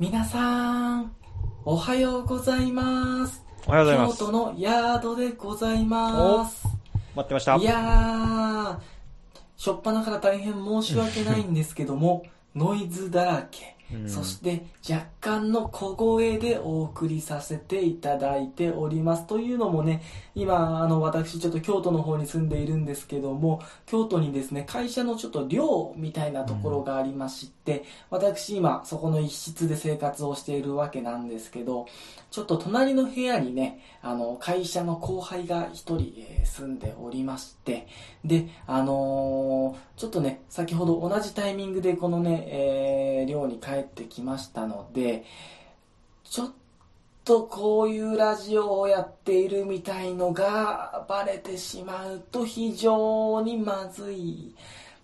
皆さん、おはようございます。おはようございます。京都のヤードでございます。待ってました。いやー、しょっぱなから大変申し訳ないんですけども、ノイズだらけ、うんそして若干の小声でお送りさせていただいております。というのもね、今、あの、私ちょっと京都の方に住んでいるんですけども、京都にですね、会社のちょっと寮みたいなところがありまして、私今、そこの一室で生活をしているわけなんですけど、ちょっと隣の部屋にね、あの、会社の後輩が一人、えー住んでおりまして、で、あのーちょっとね、先ほど同じタイミングでこのね、えー寮に帰ってきましたので、ちょっとこういうラジオをやっているみたいのがバレてしまうと非常にまずい。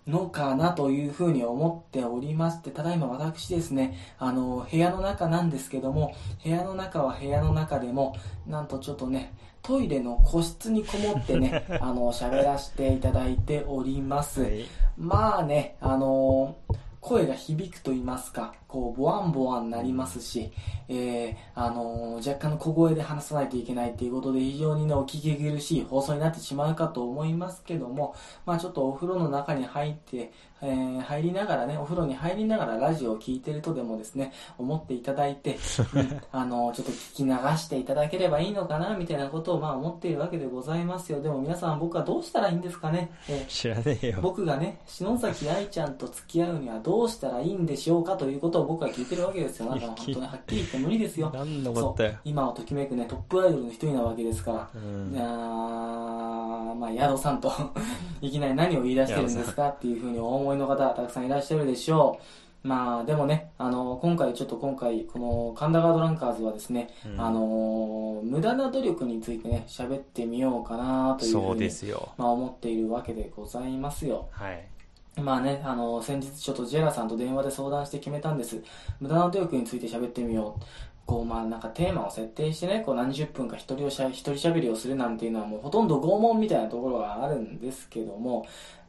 のかなというふうに思っておりまして、ただいま私ですね、あの、部屋の中なんですけども、部屋の中は部屋の中でも、なんとちょっとね、トイレの個室にこもってね、あの、喋らせていただいております。はいまあね、あのー声が響くと言いますか、こう、ボワンボワンなりますし、えー、あのー若干の小声で話さないといけないっていうことで非常にね、お聞き苦しい放送になってしまうかと思いますけども、まあちょっとお風呂の中に入って、えー入りながらね、お風呂に入りながらラジオを聞いてるとでもですね、思っていただいて、うんあのーちょっと聞き流していただければいいのかな、みたいなことをまあ思っているわけでございますよ。でも皆さん僕はどうしたらいいんですかね？えー知らねえよ。僕がね、篠崎愛ちゃんと付き合うにはどうしたらいいんでしょうかということを僕は聞いてるわけですよ。なんか本当ね、はっきり言って無理ですよ。何のこそうったよ。今をときめくね、トップアイドルの一人なわけですから。うんいやーまあ、ヤドさんと いきなり何を言い出してるんですかっていうふうにお思いの方たくさんいらっしゃるでしょう。まあ、でもね、あの、今回ちょっと今回、この神田ガードランカーズはですね、うんあの、無駄な努力についてね、喋ってみようかなというふそううに。まあ、思っているわけでございますよ。はい。まあね、あの、先日ちょっとジェラさんと電話で相談して決めたんです。無駄な努力について喋ってみよう。こう、まあなんかテーマを設定してね、こう何十分か一人をしゃ、一人喋りをするなんていうのはもうほとんど拷問みたいなところがあるんですけども、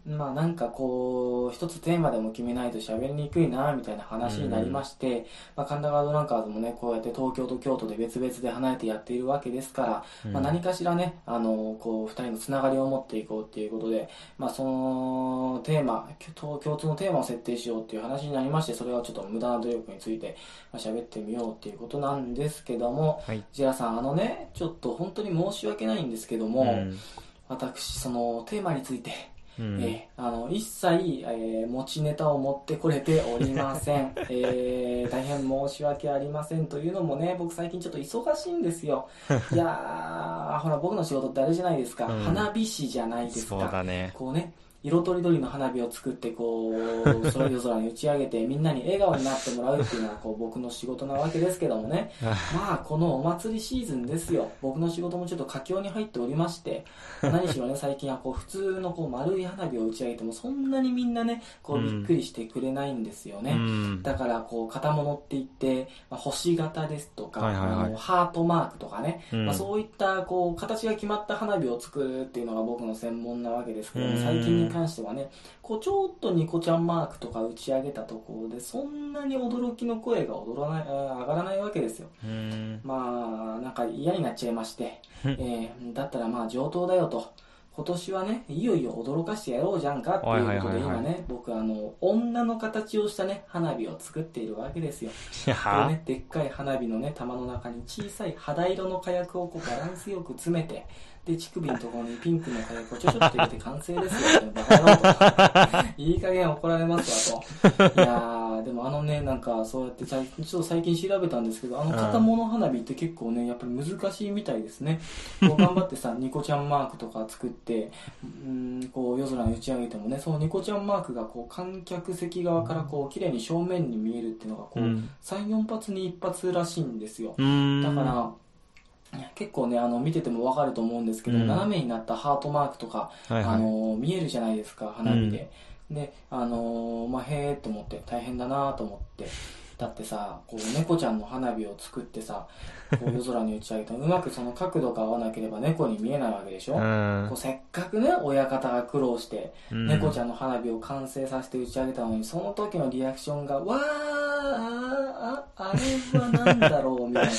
まあなんかこう、一つテーマでも決めないと喋りにくいな、みたいな話になりまして、まあ神田ガードランカーズもね、こうやって東京と京都で別々で離れてやっているわけですから、うん。まあ何かしらね、あの、こう、二人のつながりを持っていこうっていうことで、まあそのテーマ、共共通のテーマを設定しようっていう話になりまして、それはちょっと無駄な努力についてまあ喋ってみようっていうことなんですけども、はい。ジェラさん、あのね、ちょっと本当に申し訳ないんですけども、うん。私、そのテーマについて、うん。えーあの一切、えー持ちネタを持ってこれておりません、えー大変申し訳ありませんというのもね僕最近ちょっと忙しいんですよ。いやーほら僕の仕事ってあれじゃないですか、うん。花火師じゃないですそうかだね。こうね色とりどりの花火を作ってこう 空夜空に打ち上げてみんなに笑顔になってもらうっていうのはこう僕の仕事なわけですけどもね。まあこのお祭りシーズンですよ。僕の仕事もちょっと佳境に入っておりまして 何しろね最近はこう普通のこう丸い花火を打ち上げてもそんなにみんなねこううん。びっくりしてくれないんですよね、うん。だからこう型物って言って、まあ、星型ですとか、はいはいはい。あのハートマークとかね、うん。まあ、そういったこう形が決まった花火を作るっていうのが僕の専門なわけですけどもうん。最近に関してはねこうちょっとニコちゃんマークとか打ち上げたところでそんなに驚きの声が踊らない上がらないわけですよ。うん。まあなんか嫌になっちゃいまして、えーだったらまあ上等だよと今年はねいよいよ驚かしてやろうじゃんかっていうことではいはいはいはい。今ね僕あの女の形をしたね花火を作っているわけですよ。いやこうね、でっかい花火のね玉の中に小さい肌色の火薬をこうバランスよく詰めてで乳首のところにピンクの火薬をちょちょっと入れて完成ですよ、ね、バカ野郎と。いい加減怒られますわと。いやーでもあのねなんかそうやってちょっと最近調べたんですけどあの型物花火って結構ねやっぱり難しいみたいですね。こう頑張ってさニコちゃんマークとか作ってうんこう夜空に打ち上げてもねそのニコちゃんマークがこう観客席側からこう綺麗に正面に見えるっていうのがこう、うん。34発に1発らしいんですよ。うん。だから結構ねあの見てても分かると思うんですけど、うん。斜めになったハートマークとか、はいはい。あの見えるじゃないですか花火で、であのまあへえと思って大変だなと思ってだってさこう猫ちゃんの花火を作ってさこう夜空に打ち上げてもうまくその角度が合わなければ猫に見えないわけでしょ、うんこうせっかくね親方が苦労してうん猫ちゃんの花火を完成させて打ち上げたのにその時のリアクションが「わーあーああれは何だろうみたいな。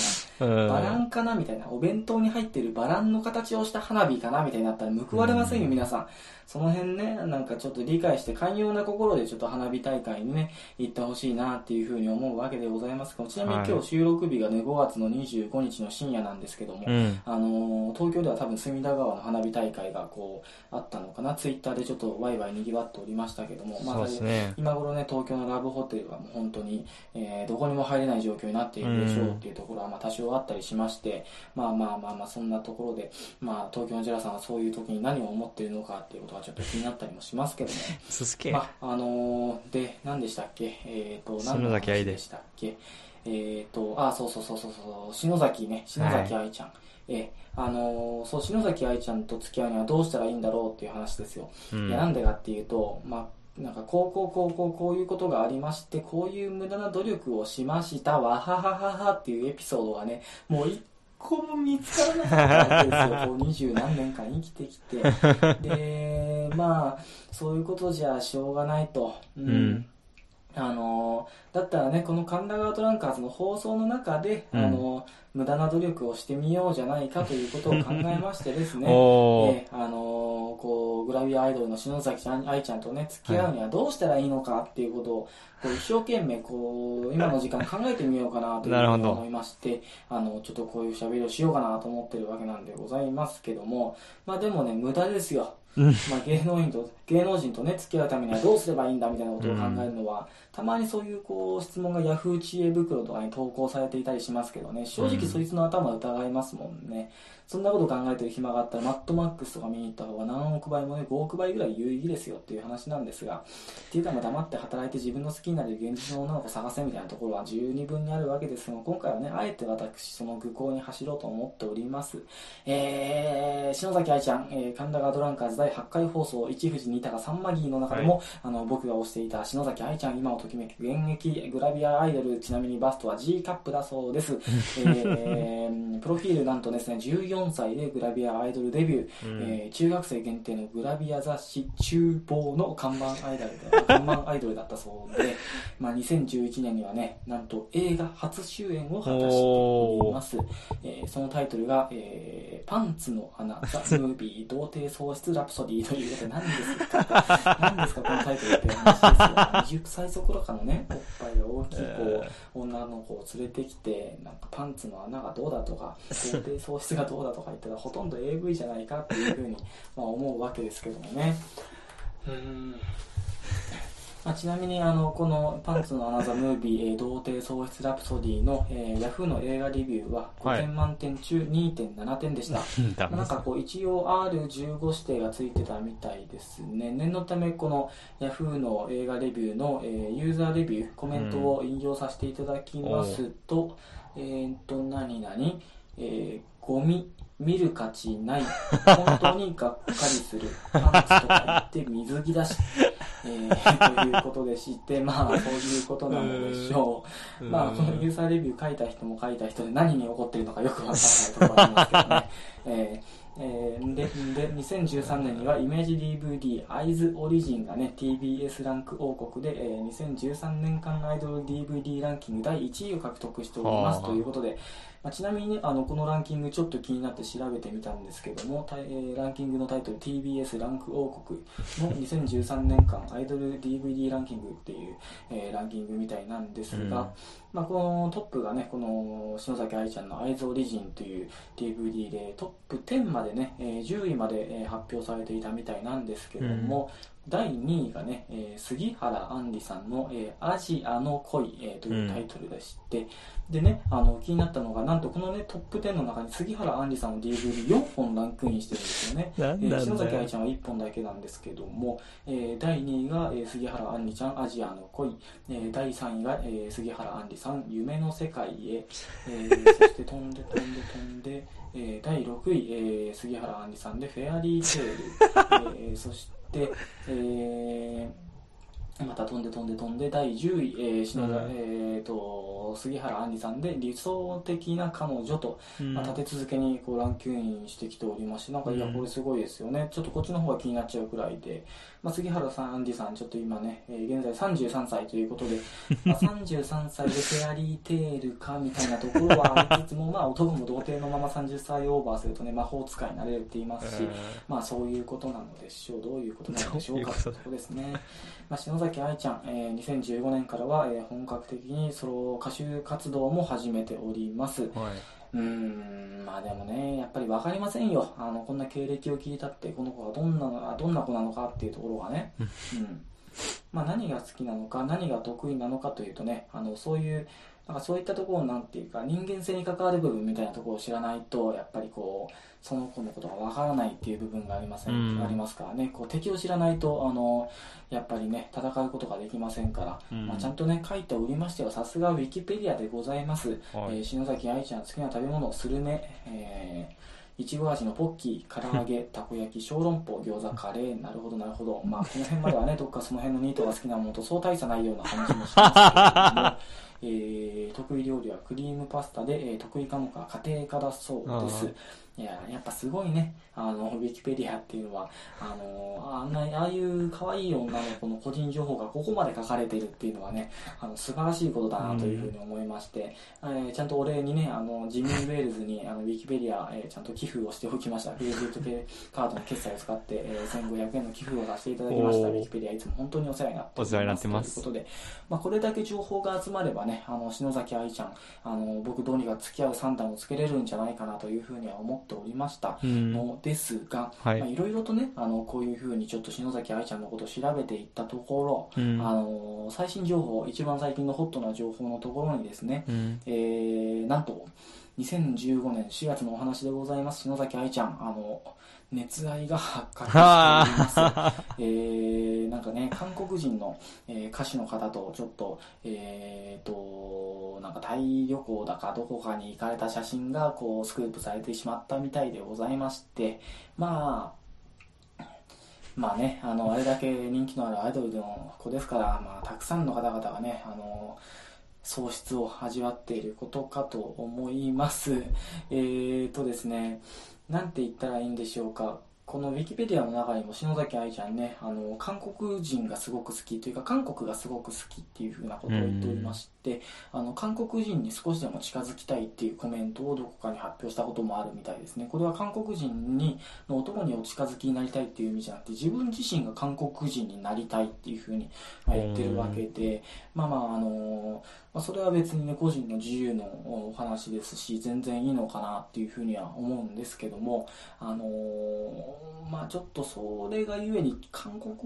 うん。バランかな？みたいな。お弁当に入ってるバランの形をした花火かな？みたいになったら報われませんよ、うん皆さん。その辺ね、なんかちょっと理解して寛容な心でちょっと花火大会にね、行ってほしいなっていうふうに思うわけでございますが、ちなみにはい今日収録日がね、5月の25日の深夜なんですけども、うん。あのー東京では多分隅田川の花火大会がこう、あったのかな。ツイッターでちょっとワイワイ賑わっておりましたけども、そうですね。今頃ね、東京のラブホテルはもう本当に、えーどこにも入れない状況になっているでしょうっていうところはまあ多少あったりしまして、まあまあまあまあそんなところで、まあ東京のジェラさんはそういう時に何を思っているのかっていうことがちょっと気になったりもしますけども、続け。まあ、あのーで、何でしたっけ？えっ、と、何の話でしたっけ？えっ、と、あ、そうそうそうそうそう、篠崎ね、篠崎愛ちゃん。ええあのーそう、篠崎愛ちゃんと付き合うにはどうしたらいいんだろうっていう話ですよ。うん。いやなんでかっていうと、まあ、なんかこうこうこうこうこういうことがありましてこういう無駄な努力をしましたわははははっていうエピソードがねもう一個も見つからなかったわけですよ。こう二十何年間生きてきて。でまあそういうことじゃしょうがないと、うん。うんあのだったらねこの神田川トランカーズの放送の中で、うん。あの無駄な努力をしてみようじゃないかということを考えましてですね。ええあのーこうグラビアアイドルの篠崎愛ちゃんとね付き合うにはどうしたらいいのかっていうことを、こう一生懸命こう今の時間考えてみようかなというふうに思いましてあのちょっとこういう喋りをしようかなと思ってるわけなんでございますけどもまあでもね無駄ですよ。うん。まあ、芸能人と芸能人とね付き合うためにはどうすればいいんだみたいなことを考えるのは、たまにそういうこう質問がヤフー知恵袋とかに投稿されていたりしますけどね。正直うんそいつの頭疑いますもんね、そんなこと考えてる暇があったらマッドマックスとか見に行った方が何億倍もね5億倍ぐらい有意義ですよっていう話なんですがっていうかまあ黙って働いて自分の好きになれる現実の女の子を探せみたいなところは十二分にあるわけですが今回はねあえて私その愚行に走ろうと思っております。えー、篠崎愛ちゃん、えー、神田川ドランカーズ第8回放送、一富士二鷹三マギーの中でも、あの、僕が推していた篠崎愛ちゃん、今をときめく現役グラビアアイドル、ちなみにバストは G カップだそうです。えー、プロフィールなんとですね、14歳でグラビアアイドルデビュー、うん。えー中学生限定のグラビア雑誌、厨房の看板アイドルで、看板アイドルだったそうで、まあ、2011年にはね、なんと映画初主演を果たしております。えーそのタイトルが、えーパンツの穴、ザ・ムービー、童貞喪失ラプソディということで、何です。か 何ですかこのタイトルって話ですよ。20歳そこらかのね、おっぱいが大きいこう、女の子を連れてきて、なんかパンツの穴がどうだとか、童貞喪失がどうだとか言ったら、ほとんど AV じゃないかっていうふうに、まあ、思うわけですけどもね。うーんまあ、ちなみにあのこの「パンツのアナザ・ムービー、えー童貞喪失ラプソディの」えー、ヤフーの映画レビューは5点満点中2.7点でした、ダメまあなんかこう一応 R15 指定がついてたみたいですね。念のためこの Yahoo の映画レビューの、えーユーザーレビューコメントを引用させていただきますと、えーっと何々、えーゴミ？見る価値ない。本当にがっかりする。パンツとか言って水着だし、えーということでしてまあそういうことなのでしょう。うん。まあ、このユーザーレビュー書いた人も書いた人で何に怒ってるのかよくわからないところありますけどね。えーえーで、で、2013年にはイメージ DVD アイズオリジンがね、TBS ランク王国で、えー2013年間アイドル DVD ランキング第1位を獲得しておりますはあということで、まあ、ちなみにね、あの、このランキングちょっと気になって調べてみたんですけども、たえーランキングのタイトル TBS ランク王国の2013年間アイドル DVD ランキングっていう、えーランキングみたいなんですが、うん。まあ、このトップがね、この篠崎愛ちゃんのアイズオリジンという DVD でトップ10までね、えー10位まで、えー発表されていたみたいなんですけども、第2位がね、えー杉原杏里さんの、えーアジアの恋、えーというタイトルでして、でね、あの、気になったのが、なんとこのね、トップ10の中に杉原杏里さんの DVD4 本ランクインしてるんですよね。なんえー篠崎愛ちゃんは1本だけなんですけども、えー第2位が、えー杉原杏里ちゃんアジアの恋、えー第3位が、えー杉原杏里さん夢の世界へ、えー そして飛んで飛んで飛んで、えー第6位、えー杉原杏里さんでフェアリーテール、えーそして、えーまた飛んで飛んで飛んで第10位、えー篠田うん。えー、と杉原杏里さんで理想的な彼女と、うん。まあ、立て続けにこうランクインしてきておりましてなんかいやうん。これすごいですよね、ちょっとこっちの方が気になっちゃうくらいで、まあ、杉原さん杏里さんちょっと今ね、えー現在33歳ということで、まあ、33歳でフェアリーテールかみたいなところはありつつもまあ男も童貞のまま30歳オーバーするとね魔法使いになれるって言いますし、まあそういうことなのでしょう。どういうことなのでしょうかどういうことところですね。まあ、篠崎愛ちゃん、えー2015年からは、えー本格的にソロ歌手活動も始めております。うはいーん、まあでもね、やっぱりわかりませんよ。あの、こんな経歴を聞いたって、この子がどんなどんな子なのかっていうところがね。うん。まあ何が好きなのか、何が得意なのかというとね、あの、そういう、なんかそういったところなんていうか人間性に関わる部分みたいなところを知らないとやっぱりこうその子のことがわからないっていう部分がありません、うん。ありますからね。こう敵を知らないとあのやっぱりね戦うことができませんから、うん。まあ、ちゃんとね書いておりましてはさすがウィキペディアでございます、はい。えー篠崎愛ちゃん好きな食べ物スルメ、えーいちご味のポッキー、唐揚げ、たこ焼き、小籠包、餃子、カレー、なるほど、なるほど。まあ、この辺まではね、どっかその辺のニートが好きなものとそう大差ないような感じもしますけれども、えー得意料理はクリームパスタで、えー得意科目は家庭科だそうです。いや、やっぱすごいね、あの、ウィキペディアっていうのは、あの、あんな、ああいう可愛い女の子の個人情報がここまで書かれてるっていうのはね、あの、素晴らしいことだなというふうに思いまして、えーちゃんとお礼にね、あの、ジミー・ウェールズに、あの、ウィキペディア、えーちゃんと寄付をしておきました。クレジット系カードの決済を使って、えー1500円の寄付をさせていただきました。ウィキペディアいつも本当にお世話になってお世話になってますということで、まあ、これだけ情報が集まればね、あの、篠崎愛ちゃん、あの、僕どうにか付き合う算段をつけれるんじゃないかなというふうには思っておりました。うん。のですが、い。ろいろとねあのこういうふうにちょっと篠崎愛ちゃんのことを調べていったところ、うん。あの最新情報一番最近のホットな情報のところにですね、うん。えーなんと2015年4月のお話でございます篠崎愛ちゃん。あの熱愛が発覚しております、えーなんかね韓国人の、えー歌手の方とちょっとえーとなんかタイ旅行だかどこかに行かれた写真がこうスクープされてしまったみたいでございましてまあまあね、あの、あれだけ人気のあるアイドルの子ですから、まあ、たくさんの方々がね、あの、喪失を味わっていることかと思います。えーとですね、なんて言ったらいいんでしょうか。このウィキペディアの中にも篠崎愛ちゃんね、あの、韓国人がすごく好きというか、韓国がすごく好きっていうふうなことを言っておりましてて、あの、韓国人に少しでも近づきたいっていうコメントをどこかに発表したこともあるみたいですね。これは韓国人に、の男にお近づきになりたいっていう意味じゃなくて、自分自身が韓国人になりたいっていうふうに言ってるわけで、まあまあ、あのまあ、それは別にね、個人の自由のお話ですし、全然いいのかなっていうふうには思うんですけども、あのまあちょっとそれがゆえに、韓国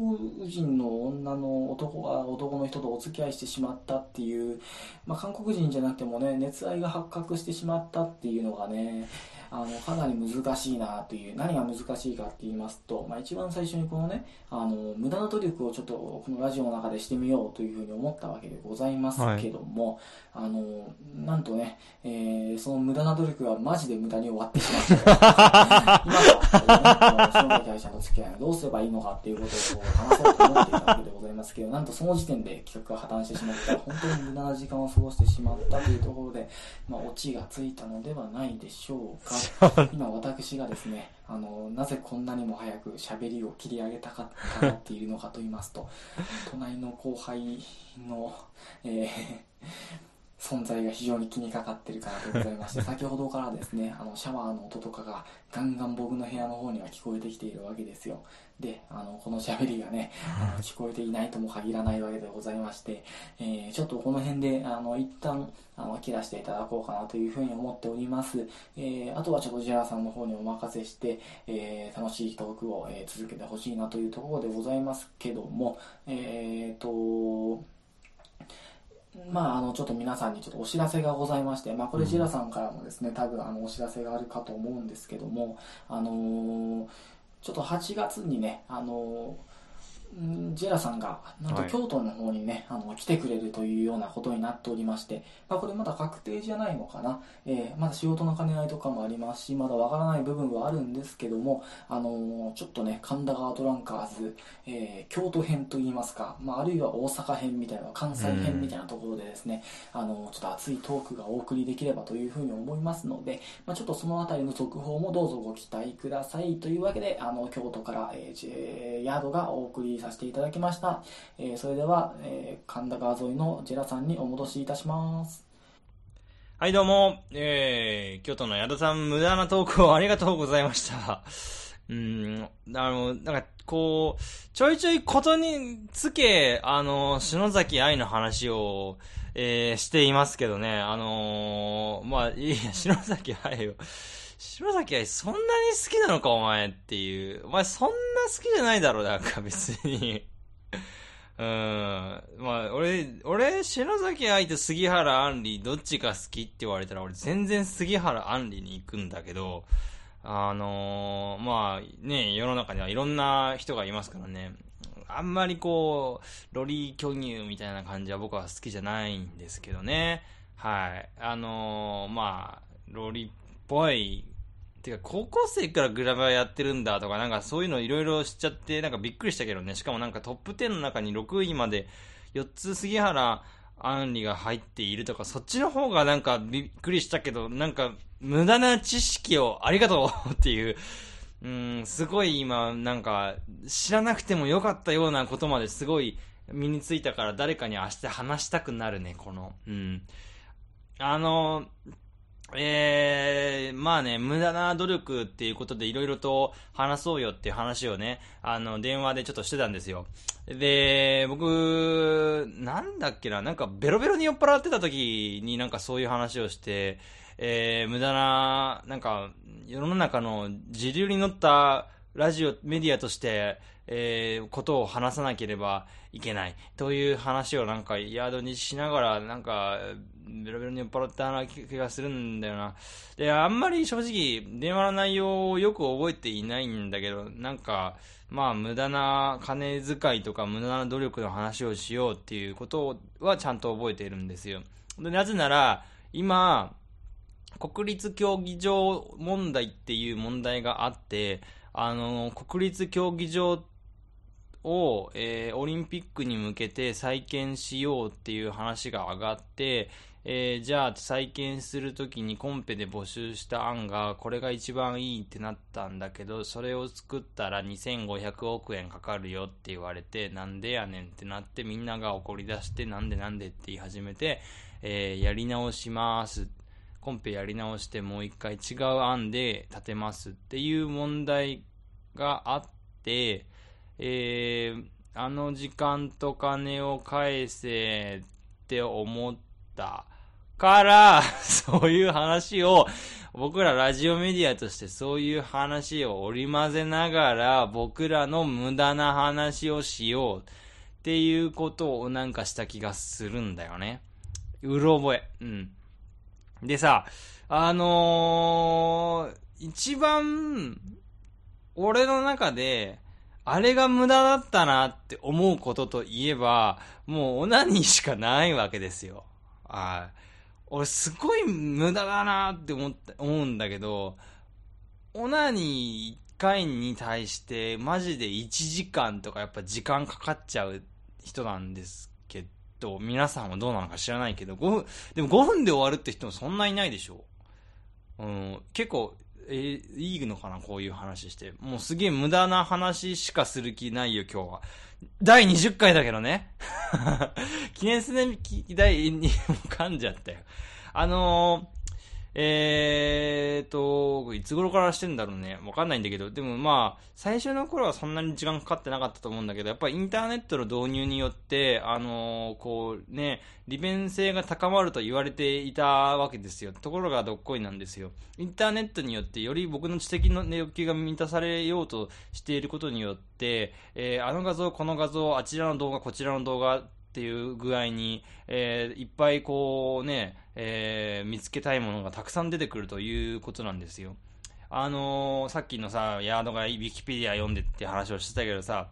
人の女の男が男の人とお付き合いしてしまったっていう、まあ韓国人じゃなくてもね、熱愛が発覚してしまったっていうのがね、あの、かなり難しいなという、何が難しいかって言いますと、まあ一番最初にこのね、あの、無駄な努力をちょっとこのラジオの中でしてみようというふうに思ったわけでございますけども、あの、なんとね、えーその無駄な努力がマジで無駄に終わってしまった。今は、ね、篠崎愛ちゃんと付き合いをどうすればいいのかっていうことを話そうと思っていたわけでございますけど、なんとその時点で企画が破綻してしまった、本当に無駄な時間を過ごしてしまったというところで、まあ、オチがついたのではないでしょうか。今私がですね、あの、なぜこんなにも早く喋りを切り上げたかったがっているのかと言いますと、隣の後輩の、えー存在が非常に気にかかってるからでございまして、先ほどからですね、あの、シャワーの音とかがガンガン僕の部屋の方には聞こえてきているわけですよ。で、あの、この喋りがね、あの聞こえていないとも限らないわけでございまして、えーちょっとこの辺で、あの、一旦、あの、切らしていただこうかなというふうに思っております。えーあとはちょっとジェラさんの方にお任せして、えー楽しいトークを、えー続けてほしいなというところでございますけども、えーと、まあ、あの、ちょっと皆さんにちょっとお知らせがございまして、まあ、これジラさんからもですね、多分あの、お知らせがあるかと思うんですけども、あのーちょっと8月にね、あのーんジェラさんが、なんとはい京都の方にね、あの、来てくれるというようなことになっておりまして、まあ、これまだ確定じゃないのかな。えーまだ仕事の兼ね合いとかもありますし、まだわからない部分はあるんですけども、あのーちょっとね、神田川トランカーズ、えー京都編といいますか、まあ、あるいは大阪編みたいな、関西編みたいなところでですね、あのーちょっと熱いトークがお送りできればというふうに思いますので、まあ、ちょっとそのあたりの続報もどうぞご期待ください。というわけで、あの、京都から、えーヤードがお送りさせていただきました。えーそれでは、えー神田川沿いのジェラさんにお戻しいたします。はい、どうも、えー、京都の矢田さん、無駄なトークをありがとうございました。うん、あの、なんか、こう、ちょいちょいことにつけ、あの、篠崎愛の話を、えー、していますけどね、あのーまあ、いや、篠崎愛を、篠崎愛そんなに好きなのか、お前っていう。お前そんな好きじゃないだろ、なんか別に。うん。まあ、俺、俺、篠崎愛と杉原杏里、どっちが好きって言われたら、俺全然杉原杏里に行くんだけど、あのーまあ、ね、世の中にはいろんな人がいますからね。あんまりこう、ロリー巨乳みたいな感じは僕は好きじゃないんですけどね。はい。あのーまあ、ロリっぽい、てか、高校生からグラバーやってるんだとか、なんかそういうのいろいろ知っちゃって、なんかびっくりしたけどね。しかもなんかトップ10の中に6位まで4つ杉原杏里が入っているとか、そっちの方がなんかびっくりしたけど、なんか無駄な知識をありがとうっていう、うん、すごい今、なんか、知らなくてもよかったようなことまですごい身についたから誰かに明日話したくなるね、この。うん。あの、えー、まあね、無駄な努力っていうことでいろいろと話そうよっていう話をね、あの、電話でちょっとしてたんですよ。で、僕、なんだっけな、なんかベロベロに酔っ払ってた時になんかそういう話をして、えー、無駄な、なんか、世の中の時流に乗ったラジオ、メディアとして、えー、ことを話さなければいけない。という話をなんか、ヤードにしながら、なんか、ベロベロに酔っ払った気がするんだよな。で、あんまり正直、電話の内容をよく覚えていないんだけど、なんか、まあ、無駄な金遣いとか、無駄な努力の話をしようっていうことはちゃんと覚えているんですよ。でなぜなら、今、国立競技場問題っていう問題があって、あの、国立競技場を、えーオリンピックに向けて再建しようっていう話が上がって、えーじゃあ再建するときにコンペで募集した案がこれが一番いいってなったんだけどそれを作ったら2500億円かかるよって言われてなんでやねんってなってみんなが怒り出してなんでなんでって言い始めて、えーやり直します。コンペやり直してもう一回違う案で立てますっていう問題があって、えーあの時間と金を返せって思ったから、そういう話を、僕らラジオメディアとしてそういう話を織り交ぜながら、僕らの無駄な話をしようっていうことをなんかした気がするんだよね。うろ覚え。うん。でさ、あのー、一番、俺の中で、あれが無駄だったなって思うことといえば、もうオナニーしかないわけですよ。はい。俺すごい無駄だなって思って、思うんだけど、オナニー1回に対してマジで1時間とかやっぱ時間かかっちゃう人なんですけど、皆さんはどうなのか知らないけど、5分、でも5分で終わるって人もそんないないでしょ。うん、結構、えーいいのかなこういう話して。もうすげえ無駄な話しかする気ないよ、今日は。第20回だけどね。記念すべき第2も噛んじゃったよ。あのー、えーと、いつ頃からしてんだろうね。わかんないんだけど、でもまあ、最初の頃はそんなに時間かかってなかったと思うんだけど、やっぱりインターネットの導入によって、あのーこうね、利便性が高まると言われていたわけですよ。ところがどっこいなんですよ。インターネットによってより僕の知的の欲求が満たされようとしていることによって、えーあの画像、この画像、あちらの動画、こちらの動画っていう具合に、えーいっぱいこうね、えー見つけたいものがたくさん出てくるということなんですよ。あのーさっきのさ、ヤードがウィキペディア読んでって話をしてたけどさ、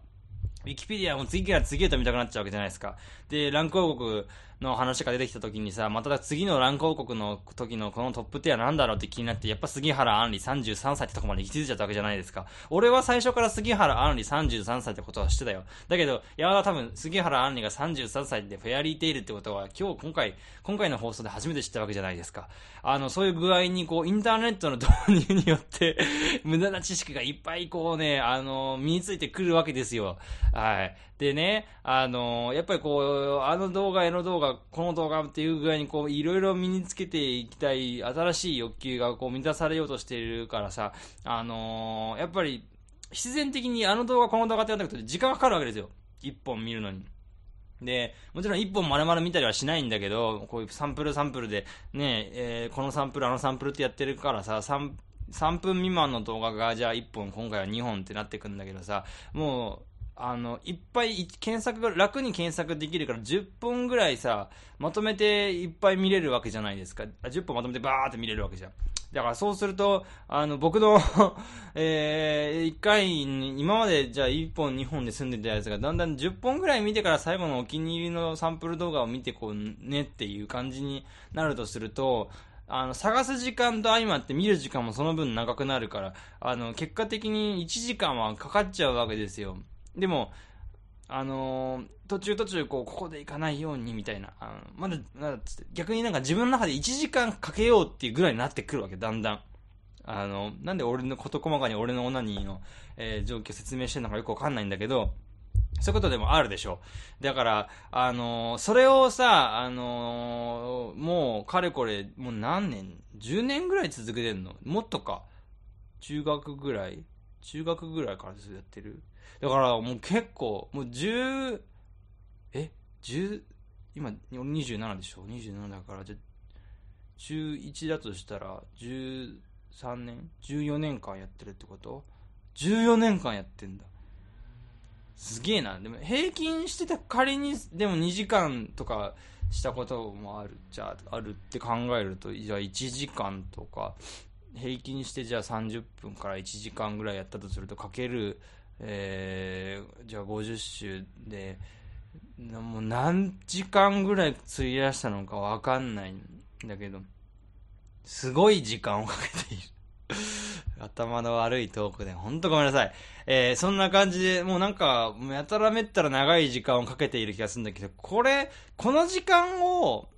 ウィキペディアも次から次へと見たくなっちゃうわけじゃないですか。で、ランク王国の話が出てきた時にさ、また次のランク王国の時のこのトップ10は何だろうって気になって、やっぱ杉原杏里33歳ってとこまで行き着いちゃったわけじゃないですか。俺は最初から杉原杏里33歳ってことは知ってたよ。だけど、山田多分杉原杏里が33歳でフェアリーテイルってことは今日、今回、今回の放送で初めて知ったわけじゃないですか。あの、そういう具合にこう、インターネットの導入によって 無駄な知識がいっぱいこうね、あの、身についてくるわけですよ。はい。でね、あの、やっぱりこう、あの動画、絵の動画、この動画っていう具合にこう、いろいろ身につけていきたい新しい欲求がこう満たされようとしているからさ、あのやっぱり必然的にあの動画、この動画ってやったことで時間がかかるわけですよ。一本見るのに。で、もちろん一本丸々見たりはしないんだけど、こういうサンプルサンプルで、ね、えー、このサンプル、あのサンプルってやってるからさ、3, 3分未満の動画が、じゃあ1本、今回は2本ってなってくんだけどさ、もう、あの、いっぱい検索が、楽に検索できるから10本ぐらいさ、まとめていっぱい見れるわけじゃないですか。あ10本まとめてバーって見れるわけじゃん。だからそうすると、あの、僕の えー、1回、今までじゃあ1本2本で済んでたやつが、だんだん10本ぐらい見てから最後のお気に入りのサンプル動画を見てこう、ねっていう感じになるとすると、あの、探す時間と相まって見る時間もその分長くなるから、あの、結果的に1時間はかかっちゃうわけですよ。でも、あのー、途中途中、こう、ここで行かないようにみたいな、あのまだ、なんだ、逆になんか自分の中で1時間かけようっていうぐらいになってくるわけ、だんだん。あの、なんで俺の事細かに俺のオナニーの、えー、状況説明してるのかよくわかんないんだけど、そういうことでもあるでしょ。だから、あのー、それをさ、あのー、もう、かれこれ、もう何年 ?10 年ぐらい続けてんの？もっとか。中学ぐらい？中学ぐらいからずっとやってる？だからもう結構、もう10、え ?10、今、俺27でしょ ?27 だから、じゃ、中1だとしたら、13年 ?14 年間やってるってこと ?14 年間やってんだ。すげえな。でも平均してた仮に、でも2時間とかしたこともある、じゃあ、あるって考えると、じゃあ1時間とか、平均してじゃあ30分から1時間ぐらいやったとすると、かける、えー、じゃあ50週で、もう何時間ぐらい費やしたのかわかんないんだけど、すごい時間をかけている 頭の悪いトークで、ほんとごめんなさい。えー、そんな感じで、もうなんか、やたらめったら長い時間をかけている気がするんだけど、これ、この時間を、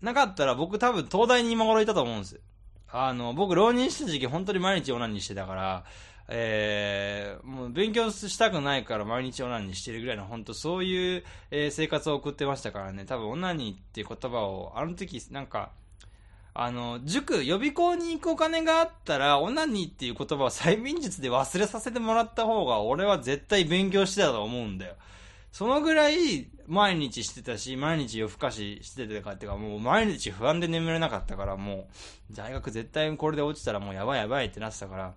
なかったら僕多分東大に今頃いたと思うんですよ。あの、僕浪人した時期本当に毎日オナニーしてたから、えー、もう勉強したくないから毎日オナニーしてるぐらいの本当そういう、えー、生活を送ってましたからね、多分オナニーっていう言葉を、あの時なんか、あの、塾、予備校に行くお金があったら、オナニーっていう言葉を催眠術で忘れさせてもらった方が、俺は絶対勉強してたと思うんだよ。そのぐらい、毎日してたし、毎日夜更かししてたかっていうか、もう毎日不安で眠れなかったから、もう、大学絶対これで落ちたらもうやばいやばいってなってたから、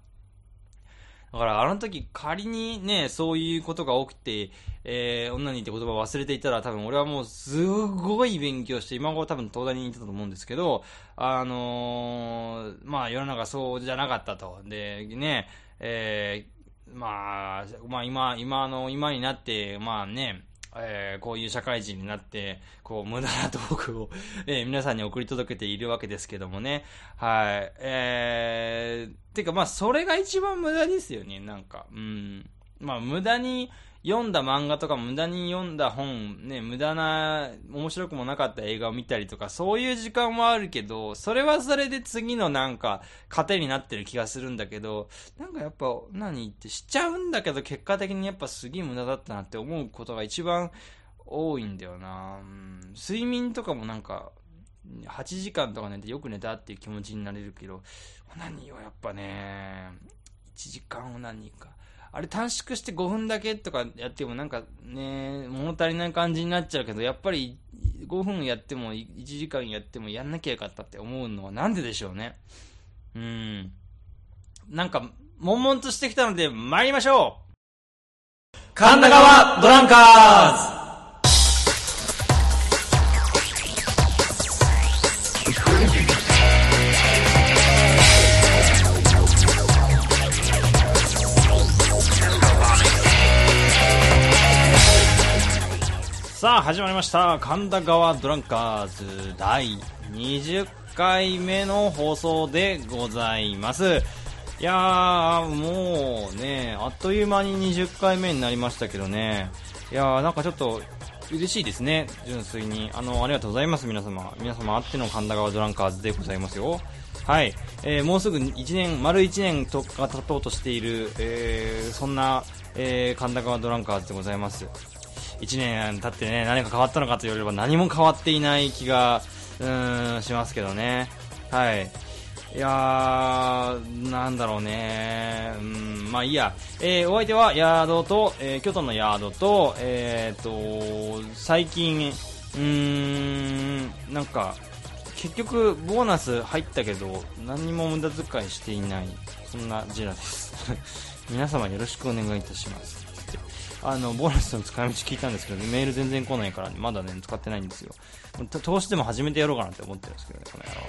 だからあの時仮にね、そういうことが起きて、えー、女にって言葉を忘れていたら多分俺はもうすごい勉強して、今頃多分東大に行ってたと思うんですけど、あのー、まあ世の中そうじゃなかったと。で、ね、えー、まあ、まあ今、今の、今になって、まあね、えー、こういう社会人になって、こう、無駄なトークを えー、皆さんに送り届けているわけですけどもね。はい。えー、てか、まあ、それが一番無駄ですよね、なんか。うん。まあ、無駄に、読んだ漫画とか無駄に読んだ本、ね、無駄な、面白くもなかった映画を見たりとか、そういう時間もあるけど、それはそれで次のなんか、糧になってる気がするんだけど、なんかやっぱ、何ってしちゃうんだけど、結果的にやっぱすげえ無駄だったなって思うことが一番多いんだよな、睡眠とかもなんか、8時間とか寝てよく寝たっていう気持ちになれるけど、何はやっぱね、1時間を何か。あれ短縮して5分だけとかやってもなんかね、物足りない感じになっちゃうけど、やっぱり5分やっても1時間やってもやんなきゃよかったって思うのはなんででしょうね。うん。なんか、悶々としてきたので参りましょう神田川ドランカーズさあ始まりました。神田川ドランカーズ。第20回目の放送でございます。いやーもうねあっという間に20回目になりましたけどね。いやーなんかちょっと嬉しいですね。純粋に。あのありがとうございます。皆様。皆様あっての神田川ドランカーズでございますよ。はい、えー、もうすぐ1年丸1年とが経とうとしている、えー、そんな、えー、神田川ドランカーズでございます。1年経ってね、何か変わったのかと言われれば何も変わっていない気が、うん、しますけどね。はい。いやー、なんだろうね。うん、まあいいや。えー、お相手はヤードと、えー、京都のヤードと、えーと、最近、うーん、なんか、結局、ボーナス入ったけど、何も無駄遣いしていない、そんなジラです。皆様よろしくお願いいたします。あの、ボーナスの使い道聞いたんですけど、ねメール全然来ないから、ねまだね、使ってないんですよ。投資でも始めてやろうかなって思ってるんですけどね、この野郎。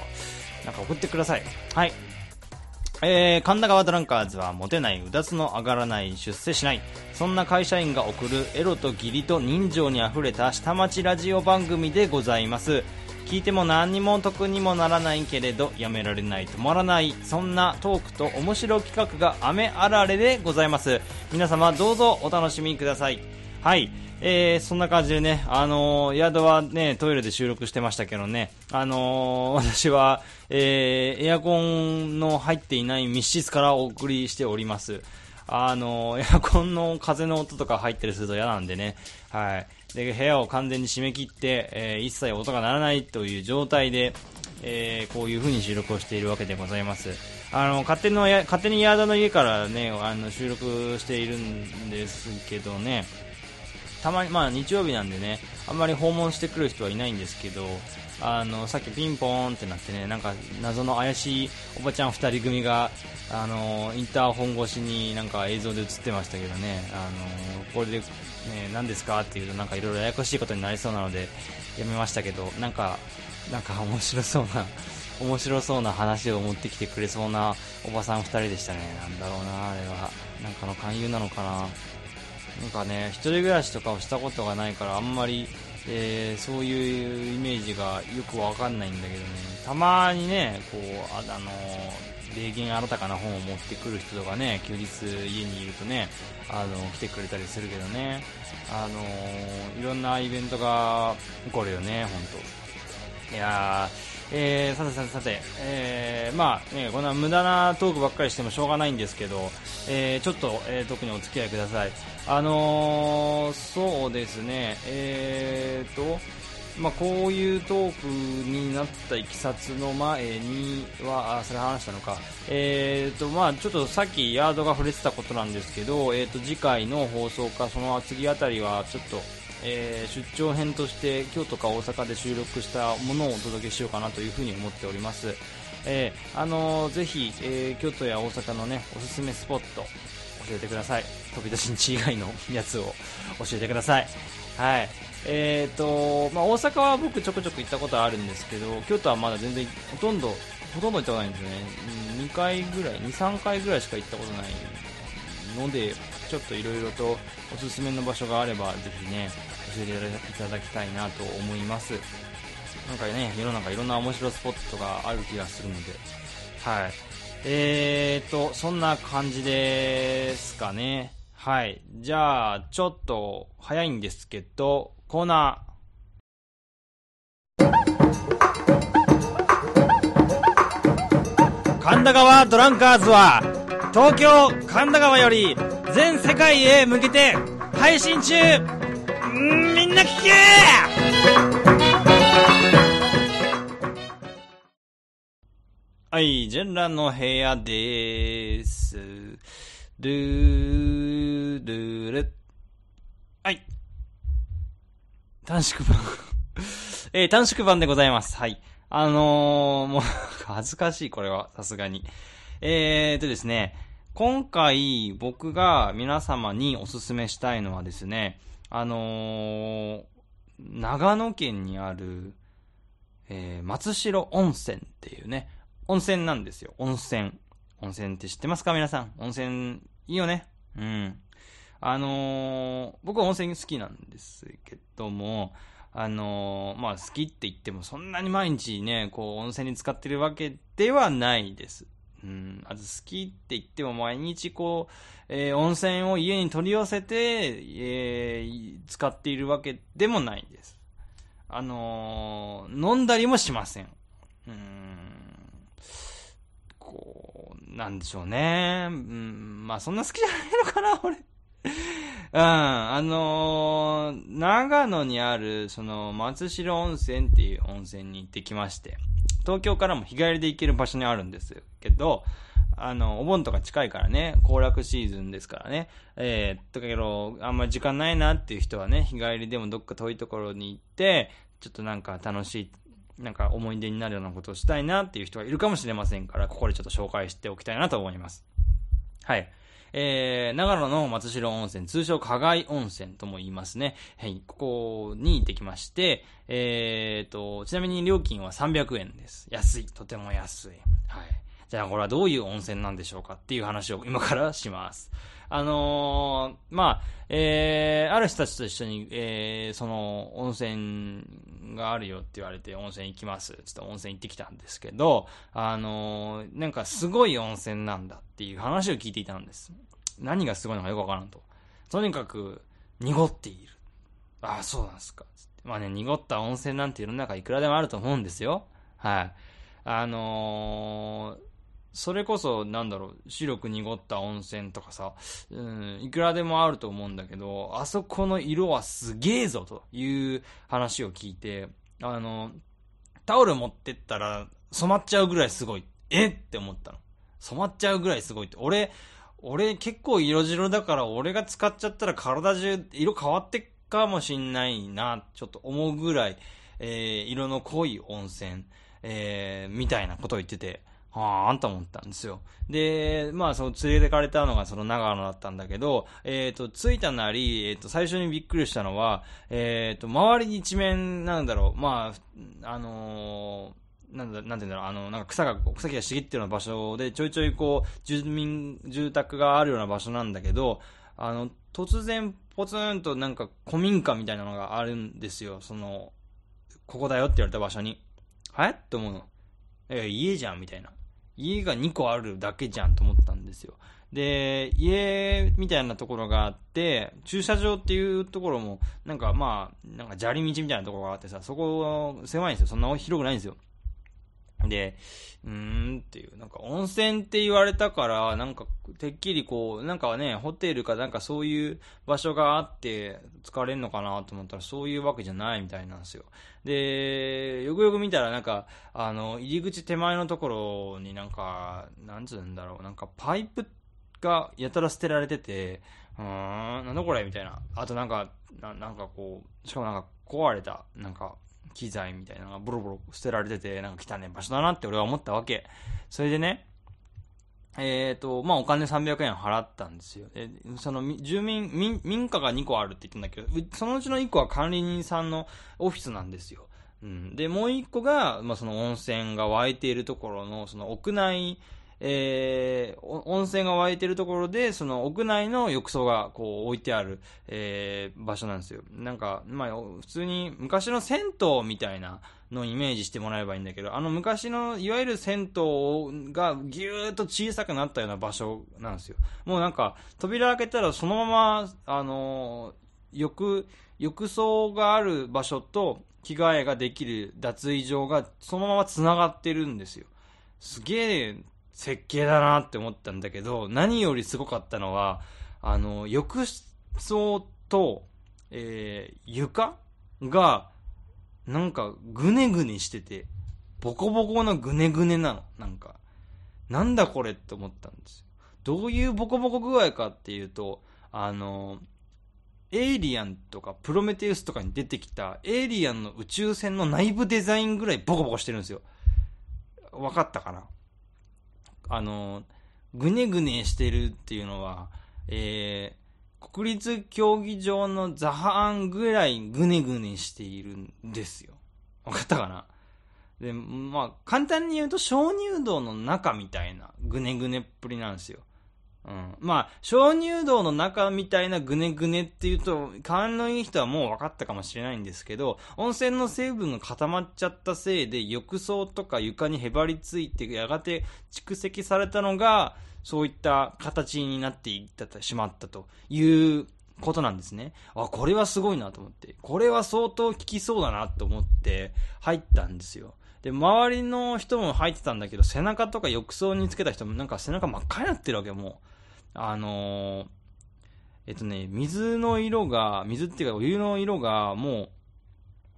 なんか送ってください。はい。えー、神田川ドランカーズはモテない、うだつの上がらない、出世しない。そんな会社員が送るエロと義理と人情にあふれた下町ラジオ番組でございます。聞いても何にも得にもならないけれどやめられない止まらない。そんなトークと面白企画が雨あられでございます。皆様どうぞお楽しみください。はい。えー、そんな感じでね、あのー、宿はね、トイレで収録してましたけどね、あのー、私は、えー、エアコンの入っていない密室からお送りしております。あのエアコンの風の音とか入ったりすると嫌なんでね、はい。で部屋を完全に締め切って、えー、一切音が鳴らないという状態で、えー、こういう風に収録をしているわけでございます。あの勝手の勝手にヤードの家からねあの収録しているんですけどねたまにまあ日曜日なんでねあんまり訪問してくる人はいないんですけどあのさっきピンポーンってなってねなんか謎の怪しいおばちゃん2人組があのインターホン越しになんか映像で映ってましたけどねあのこれでね、何ですかっていうとなんかいろいろややこしいことになりそうなのでやめましたけどなんかなんか面白そうな 面白そうな話を持ってきてくれそうなおばさん2人でしたね。なんだろうなあれは。なんかの勧誘なのかな。なんかね一人暮らしとかをしたことがないからあんまり、えー、そういうイメージがよくわかんないんだけどね。たまにねこうあ、あのー霊言新たかな本を持ってくる人とかね、休日家にいるとね、あの、来てくれたりするけどね、あのいろんなイベントが起こるよね、本当いやー、えー、さてさてさて、えー、まあね、こんな無駄なトークばっかりしてもしょうがないんですけど、えー、ちょっと、えー、特にお付き合いください。あの、そうですね、えーと、まあ、こういうトークになったいきさつの前には、あそれ話したのか、えーとまあ、ちょっとさっきヤードが触れてたことなんですけど、えーと次回の放送かその次あたりはちょっと、えー、出張編として京都か大阪で収録したものをお届けしようかなというふに思っております。えー、あのー、ぜひ、え、京都や大阪のねおすすめスポット教えてください。飛び出しんち以外のやつを教えてください。はい。えーとまあ、大阪は僕ちょくちょく行ったことあるんですけど京都はまだ全然ほとんどほとんど行ったことないんですよね、2回ぐらい、2、3回ぐらいしか行ったことないので、ちょっといろいろとおすすめの場所があれば、ぜひね、教えていただきたいなと思います。なんかね、世の中いろんな面白いスポットがある気がするので、はい。えーと、そんな感じですかね。はい。じゃあ、ちょっと早いんですけど、コーナー。神田川ドランカーズは、東京神田川より全世界へ向けて配信中みんな聞けはい、ジェンランの部屋でーす。ルー、ルール。はい。短縮版 えー、短縮版でございます。はい。あのー、もう恥ずかしい、これは、さすがに。えーとですね、今回僕が皆様におすすめしたいのはですね、あのー、長野県にある、えー、松代温泉っていうね、温泉なんですよ。温泉。温泉って知ってますか？皆さん。温泉、いいよね？うん。あのー、僕は温泉好きなんですけども、あのー、まあ好きって言ってもそんなに毎日ね、こう温泉に使ってるわけではないです。うん、あと好きって言っても毎日こう、えー、温泉を家に取り寄せて、えー、使っているわけでもないんです。あのー、飲んだりもしません。うん、こう、なんでしょうね。うん、まあそんな好きじゃないのかな、俺。うん、あのー、長野にある、その、松代温泉っていう温泉に行ってきまして、東京からも日帰りで行ける場所にあるんですけど、あの、お盆とか近いからね、行楽シーズンですからね、えー、だけど、あんまり時間ないなっていう人はね、日帰りでもどっか遠いところに行って、ちょっとなんか楽しい、なんか思い出になるようなことをしたいなっていう人がいるかもしれませんから、ここでちょっと紹介しておきたいなと思います。はい。えー、長野の松代温泉、通称加害温泉とも言いますね。はい、ここに行ってきまして、えーと、ちなみに料金は300円です。安い。とても安い。はい。じゃあこれはどういう温泉なんでしょうかっていう話を今からします。あのー、まあ、えー、ある人たちと一緒に、えー、その温泉があるよって言われて温泉行きます。ちょっと温泉行ってきたんですけど、あのー、なんかすごい温泉なんだっていう話を聞いていたんです。何がすごいのかよくわからんと。とにかく、濁っている。ああ、そうなんですか。まあね、濁った温泉なんて世の中いくらでもあると思うんですよ。はい。あのーそれこそ、なんだろう、白く濁った温泉とかさ、うん、いくらでもあると思うんだけど、あそこの色はすげえぞという話を聞いて、あの、タオル持ってったら染まっちゃうぐらいすごい。えって思ったの。染まっちゃうぐらいすごいって。俺、俺結構色白だから俺が使っちゃったら体中色変わってっかもしんないな、ちょっと思うぐらい、えー、色の濃い温泉、えー、みたいなことを言ってて、はあ、あんた思ったんですよ。で、まあ、その連れてかれたのがその長野だったんだけど、えっ、ー、と、着いたなり、えっ、ー、と、最初にびっくりしたのは、えっ、ー、と、周りに一面、なんだろう、まあ、あのなんだ、なんて言うんだろう、あの、なんか草が、草木が茂ってるような場所で、ちょいちょいこう、住民、住宅があるような場所なんだけど、あの、突然、ポツンとなんか古民家みたいなのがあるんですよ。その、ここだよって言われた場所に。はいって思うの。え、家じゃんみたいな。家が2個あるだけじゃんと思ったんですよ。で、家みたいなところがあって、駐車場っていうところも、なんかまあ、なんか砂利道みたいなところがあってさ、そこ狭いんですよ。そんな広くないんですよ。で、うーんっていう、なんか温泉って言われたから、なんかてっきりこう、なんかね、ホテルかなんかそういう場所があって疲れるのかなと思ったらそういうわけじゃないみたいなんですよ。で、よくよく見たらなんか、あの、入り口手前のところになんか、なんつうんだろう、なんかパイプがやたら捨てられてて、うーん、なんだこれみたいな。あとなんか、ななんかこう、しかもなんか壊れた、なんか、機材みたいなのがボロボロ捨てられてて、なんか汚ね場所だなって俺は思ったわけ。それでね、えっ、ー、と、まあ、お金300円払ったんですよ。で、その、住民、民、民家が2個あるって言ったんだけど、そのうちの1個は管理人さんのオフィスなんですよ。うん。で、もう1個が、まあ、その温泉が湧いているところの、その屋内、えー、温泉が湧いてるところで、その屋内の浴槽がこう置いてある、えー、場所なんですよ。なんか、まあ、普通に昔の銭湯みたいなのをイメージしてもらえばいいんだけど、あの昔のいわゆる銭湯がぎゅーっと小さくなったような場所なんですよ。もうなんか、扉開けたらそのまま、あの、浴、浴槽がある場所と着替えができる脱衣場がそのまま繋がってるんですよ。すげえ設計だなって思ったんだけど、何よりすごかったのは、あの、浴槽と、えー、床が、なんか、ぐねぐねしてて、ボコボコのぐねぐねなの。なんか、なんだこれって思ったんですよ。どういうボコボコ具合かっていうと、あの、エイリアンとかプロメテウスとかに出てきたエイリアンの宇宙船の内部デザインぐらいボコボコしてるんですよ。わかったかな？あの、ぐねぐねしてるっていうのは、えー、国立競技場のザハアンぐらいぐねぐねしているんですよ。わかったかな？で、まあ、簡単に言うと鍾乳洞の中みたいなぐねぐねっぷりなんですよ。うん。まあ、鍾乳洞の中みたいなぐねぐねっていうと、勘のいい人はもう分かったかもしれないんですけど、温泉の成分が固まっちゃったせいで、浴槽とか床にへばりついて、やがて蓄積されたのが、そういった形になっていったしまったということなんですね。あ、これはすごいなと思って。これは相当効きそうだなと思って入ったんですよ。で、周りの人も入ってたんだけど、背中とか浴槽につけた人もなんか背中真っ赤になってるわけ、もう。あのー、えっとね、水の色が、水っていうかお湯の色がも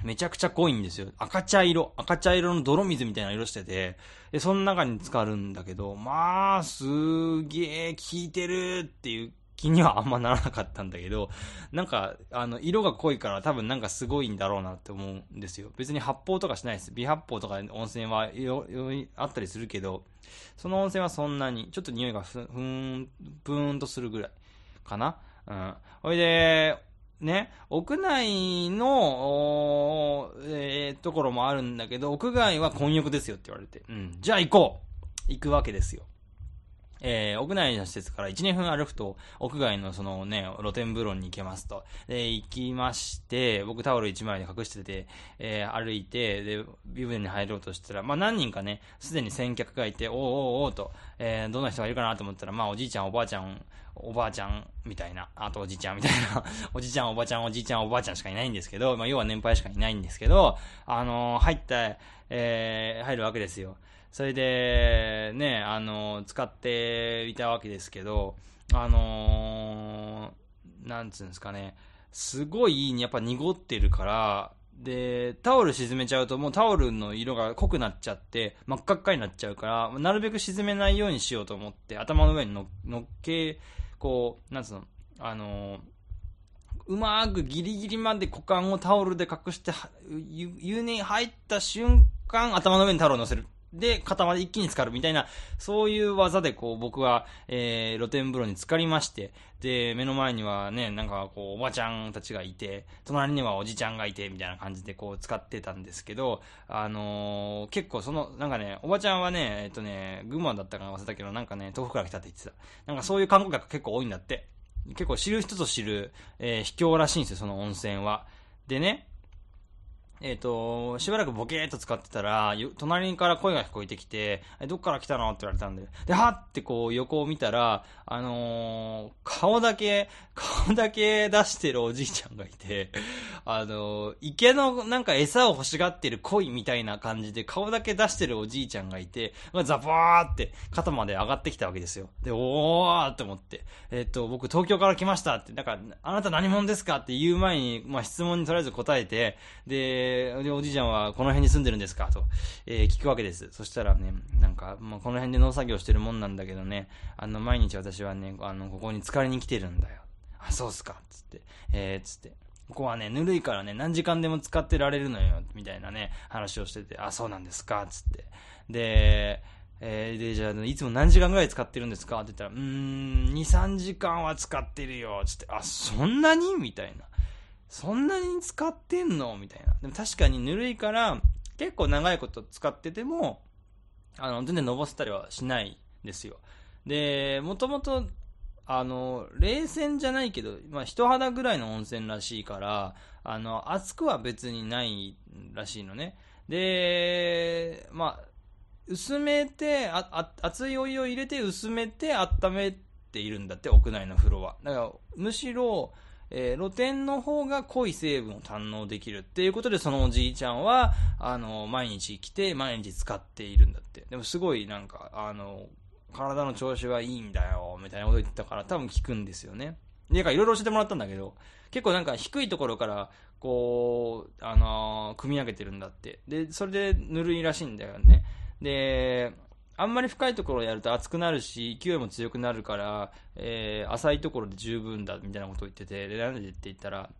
う、めちゃくちゃ濃いんですよ。赤茶色。赤茶色の泥水みたいな色してて、で、その中に浸かるんだけど、まあ、すげえ効いてるっていう気にはあんまならなかったんだけど、なんか、あの、色が濃いから多分なんかすごいんだろうなって思うんですよ。別に発泡とかしないです。微発泡とか温泉はあったりするけど、その温泉はそんなに、ちょっと匂いがふ、ふん、ぷーんとするぐらいかな。うん。ほいで、ね、屋内の、えー、ところもあるんだけど、屋外は混浴ですよって言われて。うん。じゃあ行こう行くわけですよ。えー、屋内の施設から1、2分歩くと、屋外のそのね、露天風呂に行けますと。で、行きまして、僕タオル1枚で隠してて、えー、歩いて、で、ビブに入ろうとしたら、まあ何人かね、すでに先客がいて、おーおーおーと、えー、どんな人がいるかなと思ったら、まあおじいちゃん、おばあちゃん、おばあちゃんみたいな、あとおじいちゃんみたいな、おじいちゃん、おばあちゃん、おじいちゃん、おばあちゃんしかいないんですけど、まあ要は年配しかいないんですけど、あのー、入った、えー、入るわけですよ。それで、ね、あの、使っていたわけですけど、あのー、なんつうんですかね、すごい、やっぱ濁ってるから、で、タオル沈めちゃうともうタオルの色が濃くなっちゃって、真っ赤っかになっちゃうから、なるべく沈めないようにしようと思って、頭の上に乗っけ、こう、なんつうの、あのー、うまくギリギリまで股間をタオルで隠して、湯に入った瞬間、頭の上にタオルを乗せる。で、肩まで一気に浸かるみたいな、そういう技でこう僕は、えー、露天風呂に浸かりまして、で、目の前にはね、なんかこうおばちゃんたちがいて、隣にはおじちゃんがいて、みたいな感じでこう使ってたんですけど、あのー、結構その、なんかね、おばちゃんはね、えっとね、群馬だったか忘れたけど、なんかね、遠くから来たって言ってた。なんかそういう観光客結構多いんだって。結構知る人ぞ知る、えー、秘境らしいんですよ、その温泉は。でね、えっ、ー、と、しばらくボケーっと使ってたら、隣から声が聞こえてきて、え、どっから来たの？って言われたんで。で、はってこう横を見たら、あのー、顔だけ、顔だけ出してるおじいちゃんがいて、あのー、池のなんか餌を欲しがってる鯉みたいな感じで顔だけ出してるおじいちゃんがいて、ザバーって肩まで上がってきたわけですよ。で、おーって思って、えっ、と、僕東京から来ましたって、なんか、あなた何者ですか？って言う前に、まあ質問にとりあえず答えて、で、で、おじいちゃんはこの辺に住んでるんですか？と、えー、聞くわけです。そしたらね、なんか、もうこの辺で農作業してるもんなんだけどね、あの、毎日私はね、あの、ここに疲れに来てるんだよ。あ、そうっすか？つって、えー、つって。ここはね、ぬるいからね、何時間でも使ってられるのよ、みたいなね、話をしてて、あ、そうなんですか？つって。で、えー、で、じゃあ、いつも何時間ぐらい使ってるんですか？って言ったら、うーん、2、3時間は使ってるよ、つって、あ、そんなに？みたいな。そんなに使ってんの？みたいな。でも確かにぬるいから、結構長いこと使ってても、あの、全然のぼせたりはしないですよ。で、もともと、あの、冷泉じゃないけど、まあ、人肌ぐらいの温泉らしいから、あの、熱くは別にないらしいのね。で、まあ、薄めて、あ、あ、熱いお湯を入れて薄めて温めているんだって、屋内の風呂は。だから、むしろ、えー、露天の方が濃い成分を堪能できるっていうことで、そのおじいちゃんは、あの、毎日来て、毎日使っているんだって。でもすごいなんか、あの、体の調子はいいんだよ、みたいなこと言ってたから多分聞くんですよね。で、かいろいろ教えてもらったんだけど、結構なんか低いところから、こう、あのー、組み上げてるんだって。で、それでぬるいらしいんだよね。で、あんまり深いところをやると熱くなるし、勢いも強くなるから、えー、浅いところで十分だ、みたいなことを言ってて、で、なんでって言ったら、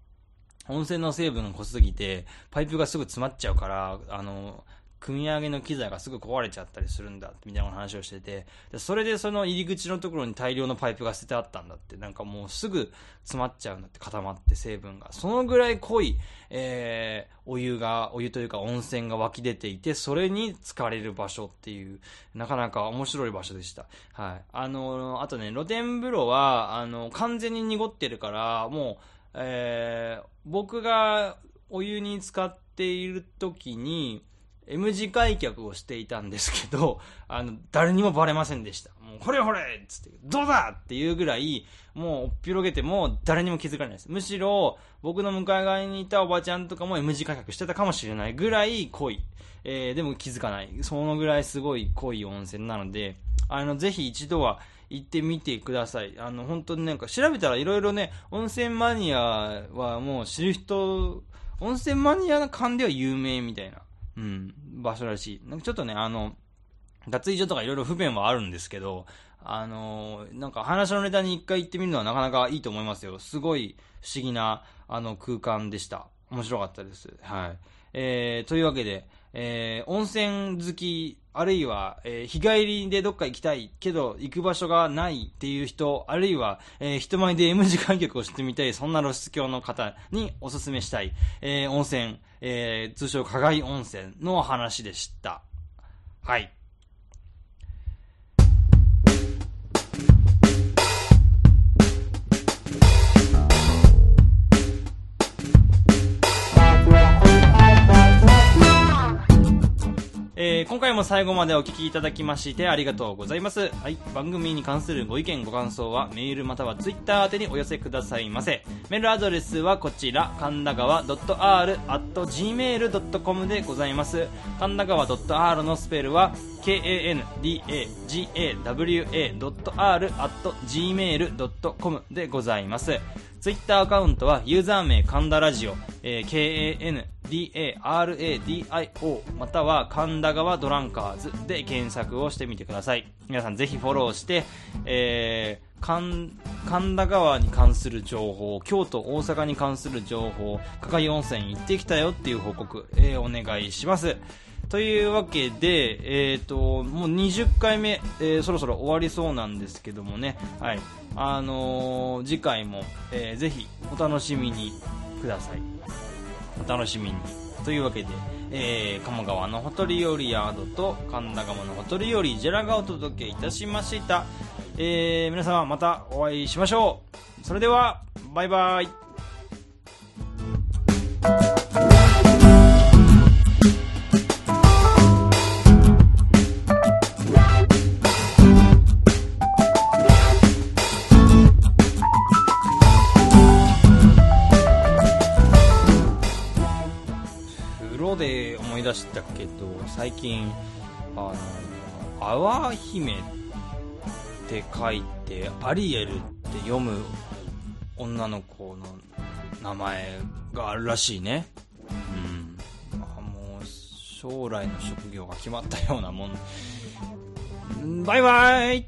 温泉の成分が濃すぎて、パイプがすぐ詰まっちゃうから、あの、組み上げの機材がすぐ壊れちゃったりするんだって、みたいな話をしてて、でそれでその入り口のところに大量のパイプが捨ててあったんだって、なんかもうすぐ詰まっちゃうんだって固まって成分が。そのぐらい濃い、えー、お湯が、お湯というか温泉が湧き出ていて、それに浸かれる場所っていう、なかなか面白い場所でした。はい。あの、あとね、露天風呂は、あの、完全に濁ってるから、もう、えー、僕がお湯に浸かっている時に、M 字開脚をしていたんですけど、あの、誰にもバレませんでした。もう、ほれほれっつって、どうだっていうぐらい、もう、おっぴろげても、誰にも気づかれないです。むしろ、僕の向かい側にいたおばちゃんとかも M 字開脚してたかもしれないぐらい濃い。えー、でも気づかない。そのぐらいすごい濃い温泉なので、あの、ぜひ一度は行ってみてください。あの、本当になんか調べたらいろいろね、温泉マニアはもう知る人、温泉マニアな感では有名みたいな、うん、場所らしい。なんかちょっとね、あの、脱衣所とかいろいろ不便はあるんですけど、あのー、なんか話のネタに一回行ってみるのはなかなかいいと思いますよ。すごい不思議な、あの、空間でした。面白かったです。はい。えー、というわけで、えー、温泉好き、あるいは、えー、日帰りでどっか行きたいけど行く場所がないっていう人、あるいは、えー、人前で M 字観客をしてみたい、そんな露出狂の方におすすめしたい、えー、温泉、えー、通称、加害温泉の話でした。はい。ー、今回も最後までお聞きいただきましてありがとうございます。はい。番組に関するご意見ご感想はメールまたはツイッター宛てにお寄せくださいませ。メールアドレスはこちら、神田川 .r.gmail.com でございます。神田川 .r のスペルは kandagawa.r.gmail.com でございます。ツイッターアカウントはユーザー名神田ラジオ、えー、DARADIO または神田川ドランカーズで検索をしてみてください。皆さんぜひフォローして、えー、神田川に関する情報、京都、大阪に関する情報、加賀温泉行ってきたよっていう報告、えー、お願いします。というわけで、えっ、ー、と、もう20回目、えー、そろそろ終わりそうなんですけどもね、はい。あのー、次回も、えー、ぜひお楽しみにください。お楽しみに。というわけで、えー、鴨川のほとりよりヤードと神田鴨のほとりよりジェラがお届けいたしました。えー、皆様またお会いしましょう。それでは、バイバイ。したけど、最近、あの、淡姫って書いて、アリエルって読む女の子の名前があるらしいね。うん。まあ、もう、将来の職業が決まったようなもん。バイバイ